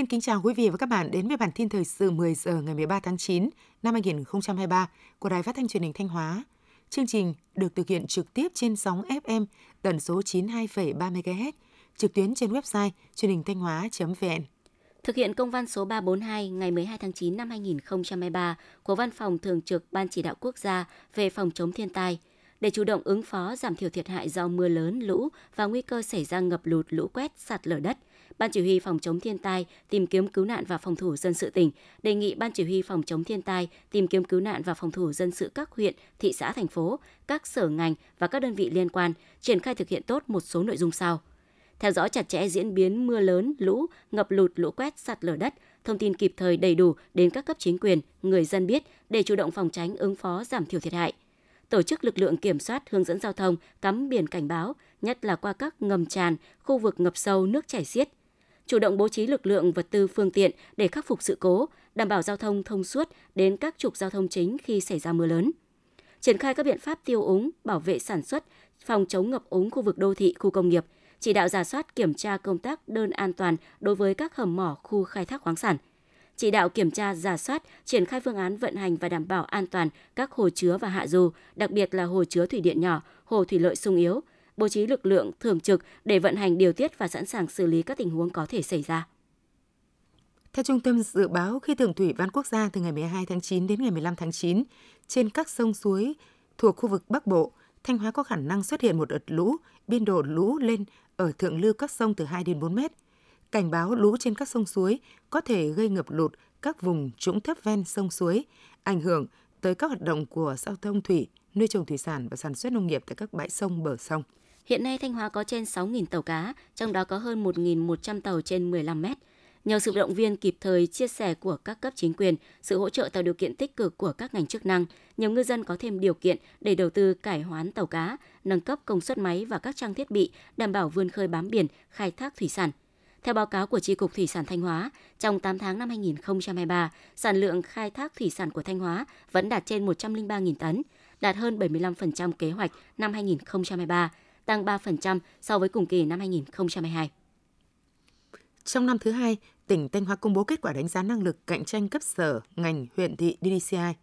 Xin kính chào quý vị và các bạn đến với bản tin thời sự 10 giờ ngày 13 tháng 9 năm 2023 của Đài Phát thanh Truyền hình Thanh Hóa. Chương trình được thực hiện trực tiếp trên sóng FM tần số 92,3 MHz, trực tuyến trên website truyền hình thanh hóa.vn. Thực hiện công văn số 342 ngày 12 tháng 9 năm 2023 của Văn phòng Thường trực Ban Chỉ đạo Quốc gia về phòng chống thiên tai – để chủ động ứng phó giảm thiểu thiệt hại do mưa lớn, lũ và nguy cơ xảy ra ngập lụt, lũ quét, sạt lở đất, Ban chỉ huy phòng chống thiên tai, tìm kiếm cứu nạn và phòng thủ dân sự tỉnh đề nghị Ban chỉ huy phòng chống thiên tai, tìm kiếm cứu nạn và phòng thủ dân sự các huyện, thị xã, thành phố, các sở ngành và các đơn vị liên quan triển khai thực hiện tốt một số nội dung sau. Theo dõi chặt chẽ diễn biến mưa lớn, lũ, ngập lụt, lũ quét, sạt lở đất, thông tin kịp thời đầy đủ đến các cấp chính quyền, người dân biết để chủ động phòng tránh ứng phó giảm thiểu thiệt hại – tổ chức lực lượng kiểm soát hướng dẫn giao thông, cắm biển cảnh báo, nhất là qua các ngầm tràn, khu vực ngập sâu, nước chảy xiết. Chủ động bố trí lực lượng vật tư phương tiện để khắc phục sự cố, đảm bảo giao thông thông suốt đến các trục giao thông chính khi xảy ra mưa lớn. Triển khai các biện pháp tiêu úng, bảo vệ sản xuất, phòng chống ngập úng khu vực đô thị, khu công nghiệp, chỉ đạo giả soát kiểm tra công tác đơn an toàn đối với các hầm mỏ khu khai thác khoáng sản – chỉ đạo kiểm tra, giả soát, triển khai phương án vận hành và đảm bảo an toàn các hồ chứa và hạ du, đặc biệt là hồ chứa thủy điện nhỏ, hồ thủy lợi sung yếu, bố trí lực lượng thường trực để vận hành điều tiết và sẵn sàng xử lý các tình huống có thể xảy ra. Theo Trung tâm Dự báo Khí tượng Thủy văn Quốc gia từ ngày 12 tháng 9 đến ngày 15 tháng 9, trên các sông suối thuộc khu vực Bắc Bộ, Thanh Hóa có khả năng xuất hiện một đợt lũ, biên độ lũ lên ở thượng lưu các sông từ 2 đến 4 mét cảnh báo lũ trên các sông suối có thể gây ngập lụt các vùng trũng thấp ven sông suối, ảnh hưởng tới các hoạt động của giao thông thủy, nuôi trồng thủy sản và sản xuất nông nghiệp tại các bãi sông bờ sông. Hiện nay Thanh Hóa có trên 6.000 tàu cá, trong đó có hơn 1.100 tàu trên 15 mét. Nhờ sự động viên kịp thời chia sẻ của các cấp chính quyền, sự hỗ trợ tạo điều kiện tích cực của các ngành chức năng, nhiều ngư dân có thêm điều kiện để đầu tư cải hoán tàu cá, nâng cấp công suất máy và các trang thiết bị, đảm bảo vươn khơi bám biển, khai thác thủy sản. Theo báo cáo của Tri Cục Thủy sản Thanh Hóa, trong 8 tháng năm 2023, sản lượng khai thác thủy sản của Thanh Hóa vẫn đạt trên 103.000 tấn, đạt hơn 75% kế hoạch năm 2023, tăng 3% so với cùng kỳ năm 2022. Trong năm thứ hai, tỉnh Thanh Hóa công bố kết quả đánh giá năng lực cạnh tranh cấp sở, ngành, huyện thị DDCI.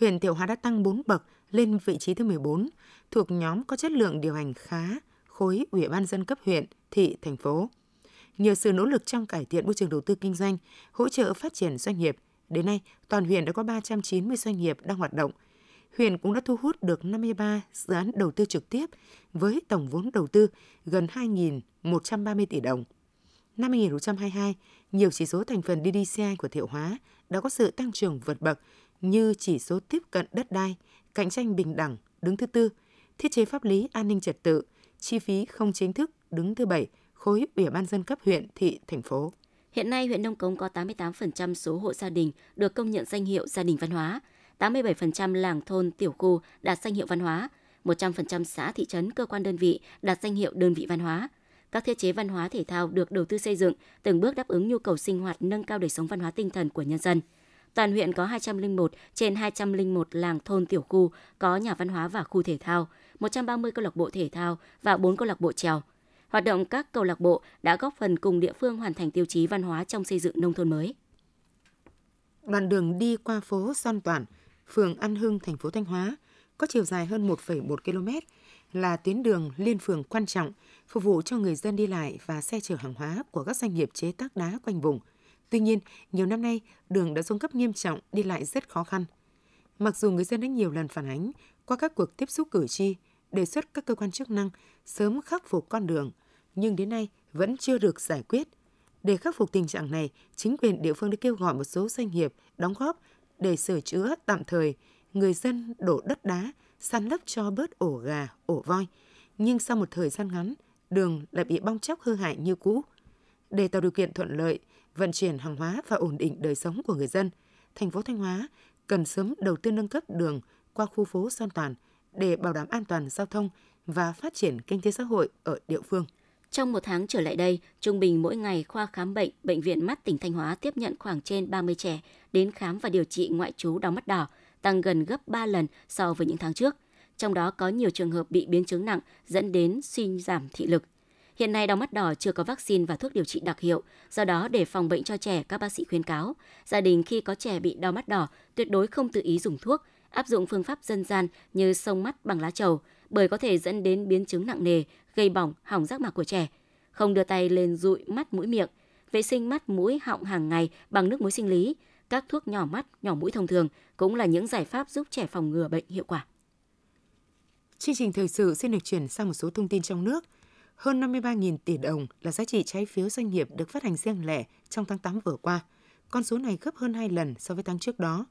Huyện thiệu Hóa đã tăng 4 bậc lên vị trí thứ 14, thuộc nhóm có chất lượng điều hành khá, khối Ủy ban dân cấp huyện, thị, thành phố. Nhờ sự nỗ lực trong cải thiện môi trường đầu tư kinh doanh, hỗ trợ phát triển doanh nghiệp, đến nay toàn huyện đã có 390 doanh nghiệp đang hoạt động. Huyện cũng đã thu hút được 53 dự án đầu tư trực tiếp với tổng vốn đầu tư gần 2.130 tỷ đồng. Năm 2022, nhiều chỉ số thành phần DDCI của Thiệu Hóa đã có sự tăng trưởng vượt bậc như chỉ số tiếp cận đất đai, cạnh tranh bình đẳng đứng thứ tư, thiết chế pháp lý an ninh trật tự, chi phí không chính thức đứng thứ bảy khối Ủy ban dân cấp huyện, thị, thành phố. Hiện nay, huyện Nông Cống có 88% số hộ gia đình được công nhận danh hiệu gia đình văn hóa, 87% làng thôn tiểu khu đạt danh hiệu văn hóa, 100% xã thị trấn cơ quan đơn vị đạt danh hiệu đơn vị văn hóa. Các thiết chế văn hóa thể thao được đầu tư xây dựng từng bước đáp ứng nhu cầu sinh hoạt nâng cao đời sống văn hóa tinh thần của nhân dân. Toàn huyện có 201 trên 201 làng thôn tiểu khu có nhà văn hóa và khu thể thao, 130 câu lạc bộ thể thao và 4 câu lạc bộ trèo – Hoạt động các câu lạc bộ đã góp phần cùng địa phương hoàn thành tiêu chí văn hóa trong xây dựng nông thôn mới. Đoạn đường đi qua phố Son Toàn, phường An Hưng, thành phố Thanh Hóa có chiều dài hơn 1,1 km, là tuyến đường liên phường quan trọng phục vụ cho người dân đi lại và xe chở hàng hóa của các doanh nghiệp chế tác đá quanh vùng. Tuy nhiên, nhiều năm nay, đường đã xuống cấp nghiêm trọng, đi lại rất khó khăn. Mặc dù người dân đã nhiều lần phản ánh qua các cuộc tiếp xúc cử tri, đề xuất các cơ quan chức năng sớm khắc phục con đường, nhưng đến nay vẫn chưa được giải quyết. Để khắc phục tình trạng này, chính quyền địa phương đã kêu gọi một số doanh nghiệp đóng góp để sửa chữa tạm thời người dân đổ đất đá, săn lấp cho bớt ổ gà, ổ voi. Nhưng sau một thời gian ngắn, đường lại bị bong chóc hư hại như cũ. Để tạo điều kiện thuận lợi, vận chuyển hàng hóa và ổn định đời sống của người dân, thành phố Thanh Hóa cần sớm đầu tư nâng cấp đường qua khu phố Son Toàn để bảo đảm an toàn giao thông và phát triển kinh tế xã hội ở địa phương. Trong một tháng trở lại đây, trung bình mỗi ngày khoa khám bệnh, Bệnh viện Mắt tỉnh Thanh Hóa tiếp nhận khoảng trên 30 trẻ đến khám và điều trị ngoại trú đau mắt đỏ, tăng gần gấp 3 lần so với những tháng trước. Trong đó có nhiều trường hợp bị biến chứng nặng dẫn đến suy giảm thị lực. Hiện nay đau mắt đỏ chưa có vaccine và thuốc điều trị đặc hiệu, do đó để phòng bệnh cho trẻ, các bác sĩ khuyến cáo, gia đình khi có trẻ bị đau mắt đỏ tuyệt đối không tự ý dùng thuốc, áp dụng phương pháp dân gian như sông mắt bằng lá trầu, bởi có thể dẫn đến biến chứng nặng nề, gây bỏng, hỏng giác mạc của trẻ. Không đưa tay lên dụi mắt mũi miệng, vệ sinh mắt mũi họng hàng ngày bằng nước muối sinh lý, các thuốc nhỏ mắt, nhỏ mũi thông thường cũng là những giải pháp giúp trẻ phòng ngừa bệnh hiệu quả. Chương trình thời sự xin được chuyển sang một số thông tin trong nước. Hơn 53.000 tỷ đồng là giá trị trái phiếu doanh nghiệp được phát hành riêng lẻ trong tháng 8 vừa qua. Con số này gấp hơn 2 lần so với tháng trước đó.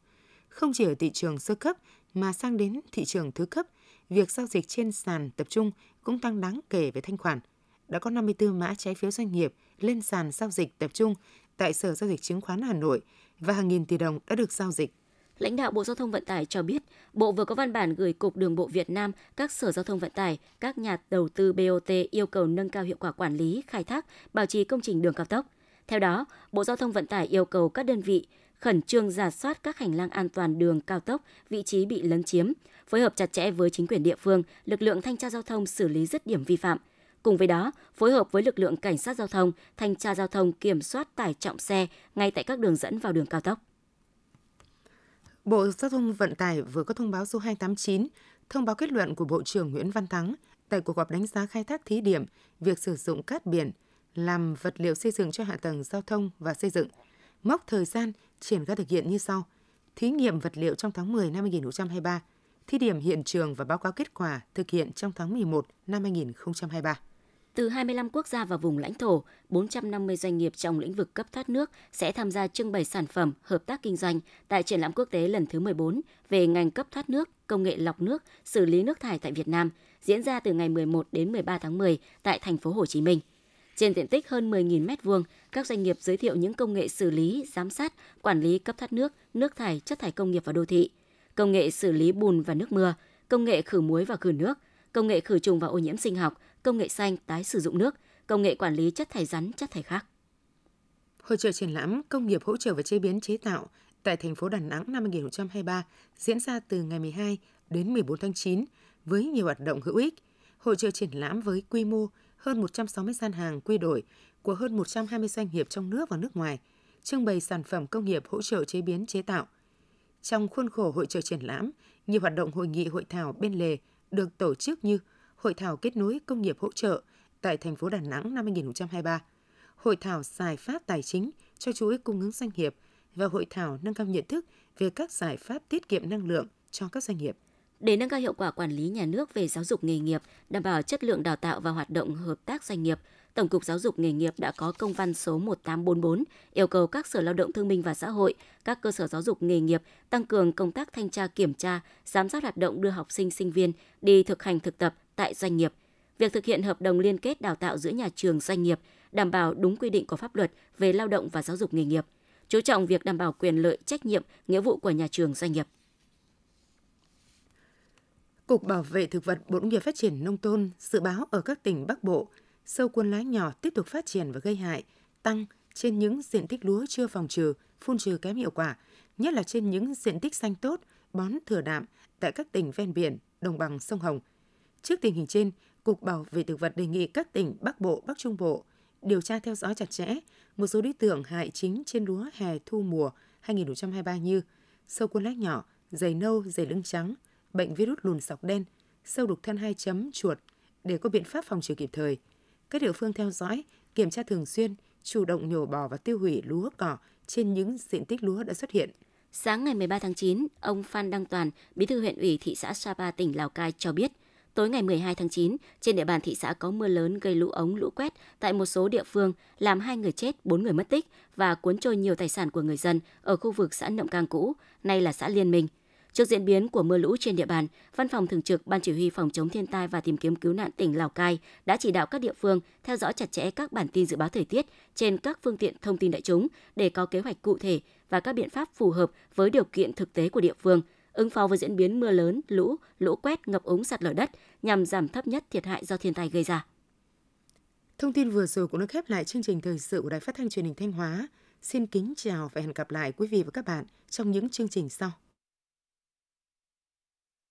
Không chỉ ở thị trường sơ cấp mà sang đến thị trường thứ cấp, việc giao dịch trên sàn tập trung cũng tăng đáng kể về thanh khoản. Đã có 54 mã trái phiếu doanh nghiệp lên sàn giao dịch tập trung tại Sở Giao dịch Chứng khoán Hà Nội và hàng nghìn tỷ đồng đã được giao dịch. Lãnh đạo Bộ Giao thông Vận tải cho biết, Bộ vừa có văn bản gửi Cục Đường bộ Việt Nam, các sở giao thông vận tải, các nhà đầu tư BOT yêu cầu nâng cao hiệu quả quản lý, khai thác, bảo trì công trình đường cao tốc. Theo đó, Bộ Giao thông Vận tải yêu cầu các đơn vị khẩn trương giả soát các hành lang an toàn đường cao tốc, vị trí bị lấn chiếm, phối hợp chặt chẽ với chính quyền địa phương, lực lượng thanh tra giao thông xử lý dứt điểm vi phạm. Cùng với đó, phối hợp với lực lượng cảnh sát giao thông, thanh tra giao thông kiểm soát tải trọng xe ngay tại các đường dẫn vào đường cao tốc. Bộ Giao thông Vận tải vừa có thông báo số 289, thông báo kết luận của Bộ trưởng Nguyễn Văn Thắng tại cuộc họp đánh giá khai thác thí điểm việc sử dụng cát biển làm vật liệu xây dựng cho hạ tầng giao thông và xây dựng. Mốc thời gian triển khai thực hiện như sau. Thí nghiệm vật liệu trong tháng 10 năm 2023, thí điểm hiện trường và báo cáo kết quả thực hiện trong tháng 11 năm 2023 từ 25 quốc gia và vùng lãnh thổ, 450 doanh nghiệp trong lĩnh vực cấp thoát nước sẽ tham gia trưng bày sản phẩm hợp tác kinh doanh tại triển lãm quốc tế lần thứ 14 về ngành cấp thoát nước, công nghệ lọc nước, xử lý nước thải tại Việt Nam, diễn ra từ ngày 11 đến 13 tháng 10 tại thành phố Hồ Chí Minh. Trên diện tích hơn 10.000 m2, các doanh nghiệp giới thiệu những công nghệ xử lý, giám sát, quản lý cấp thoát nước, nước thải, chất thải công nghiệp và đô thị, công nghệ xử lý bùn và nước mưa, công nghệ khử muối và khử nước, công nghệ khử trùng và ô nhiễm sinh học, công nghệ xanh tái sử dụng nước, công nghệ quản lý chất thải rắn, chất thải khác. Hội trợ triển lãm công nghiệp hỗ trợ và chế biến chế tạo tại thành phố Đà Nẵng năm 2023 diễn ra từ ngày 12 đến 14 tháng 9 với nhiều hoạt động hữu ích. Hội trợ triển lãm với quy mô hơn 160 gian hàng quy đổi của hơn 120 doanh nghiệp trong nước và nước ngoài, trưng bày sản phẩm công nghiệp hỗ trợ chế biến chế tạo. Trong khuôn khổ hội trợ triển lãm, nhiều hoạt động hội nghị hội thảo bên lề được tổ chức như Hội thảo kết nối công nghiệp hỗ trợ tại thành phố Đà Nẵng năm 2023, Hội thảo giải pháp tài chính cho chuỗi cung ứng doanh nghiệp và hội thảo nâng cao nhận thức về các giải pháp tiết kiệm năng lượng cho các doanh nghiệp. Để nâng cao hiệu quả quản lý nhà nước về giáo dục nghề nghiệp, đảm bảo chất lượng đào tạo và hoạt động hợp tác doanh nghiệp, Tổng cục Giáo dục nghề nghiệp đã có công văn số 1844 yêu cầu các Sở Lao động Thương minh và Xã hội, các cơ sở giáo dục nghề nghiệp tăng cường công tác thanh tra kiểm tra, giám sát hoạt động đưa học sinh sinh viên đi thực hành thực tập tại doanh nghiệp. Việc thực hiện hợp đồng liên kết đào tạo giữa nhà trường doanh nghiệp đảm bảo đúng quy định của pháp luật về lao động và giáo dục nghề nghiệp, chú trọng việc đảm bảo quyền lợi, trách nhiệm, nghĩa vụ của nhà trường doanh nghiệp. Cục Bảo vệ Thực vật Bộ Nông nghiệp Phát triển Nông thôn dự báo ở các tỉnh Bắc Bộ, sâu cuốn lá nhỏ tiếp tục phát triển và gây hại, tăng trên những diện tích lúa chưa phòng trừ, phun trừ kém hiệu quả, nhất là trên những diện tích xanh tốt, bón thừa đạm tại các tỉnh ven biển, đồng bằng sông Hồng. Trước tình hình trên, Cục Bảo vệ Thực vật đề nghị các tỉnh Bắc Bộ, Bắc Trung Bộ điều tra theo dõi chặt chẽ một số đối tượng hại chính trên lúa hè thu mùa 2023 như sâu cuốn lá nhỏ, dày nâu, dày lưng trắng, bệnh virus lùn sọc đen, sâu đục thân hai chấm chuột để có biện pháp phòng trừ kịp thời. Các địa phương theo dõi, kiểm tra thường xuyên, chủ động nhổ bỏ và tiêu hủy lúa cỏ trên những diện tích lúa đã xuất hiện. Sáng ngày 13 tháng 9, ông Phan Đăng Toàn, Bí thư huyện ủy thị xã Sapa tỉnh Lào Cai cho biết, tối ngày 12 tháng 9, trên địa bàn thị xã có mưa lớn gây lũ ống lũ quét tại một số địa phương, làm hai người chết, bốn người mất tích và cuốn trôi nhiều tài sản của người dân ở khu vực xã Nậm Cang cũ, nay là xã Liên Minh. Trước diễn biến của mưa lũ trên địa bàn, Văn phòng Thường trực Ban Chỉ huy Phòng chống thiên tai và tìm kiếm cứu nạn tỉnh Lào Cai đã chỉ đạo các địa phương theo dõi chặt chẽ các bản tin dự báo thời tiết trên các phương tiện thông tin đại chúng để có kế hoạch cụ thể và các biện pháp phù hợp với điều kiện thực tế của địa phương, ứng phó với diễn biến mưa lớn, lũ, lũ quét, ngập úng sạt lở đất nhằm giảm thấp nhất thiệt hại do thiên tai gây ra. Thông tin vừa rồi cũng đã khép lại chương trình thời sự của Đài Phát thanh Truyền hình Thanh Hóa. Xin kính chào và hẹn gặp lại quý vị và các bạn trong những chương trình sau.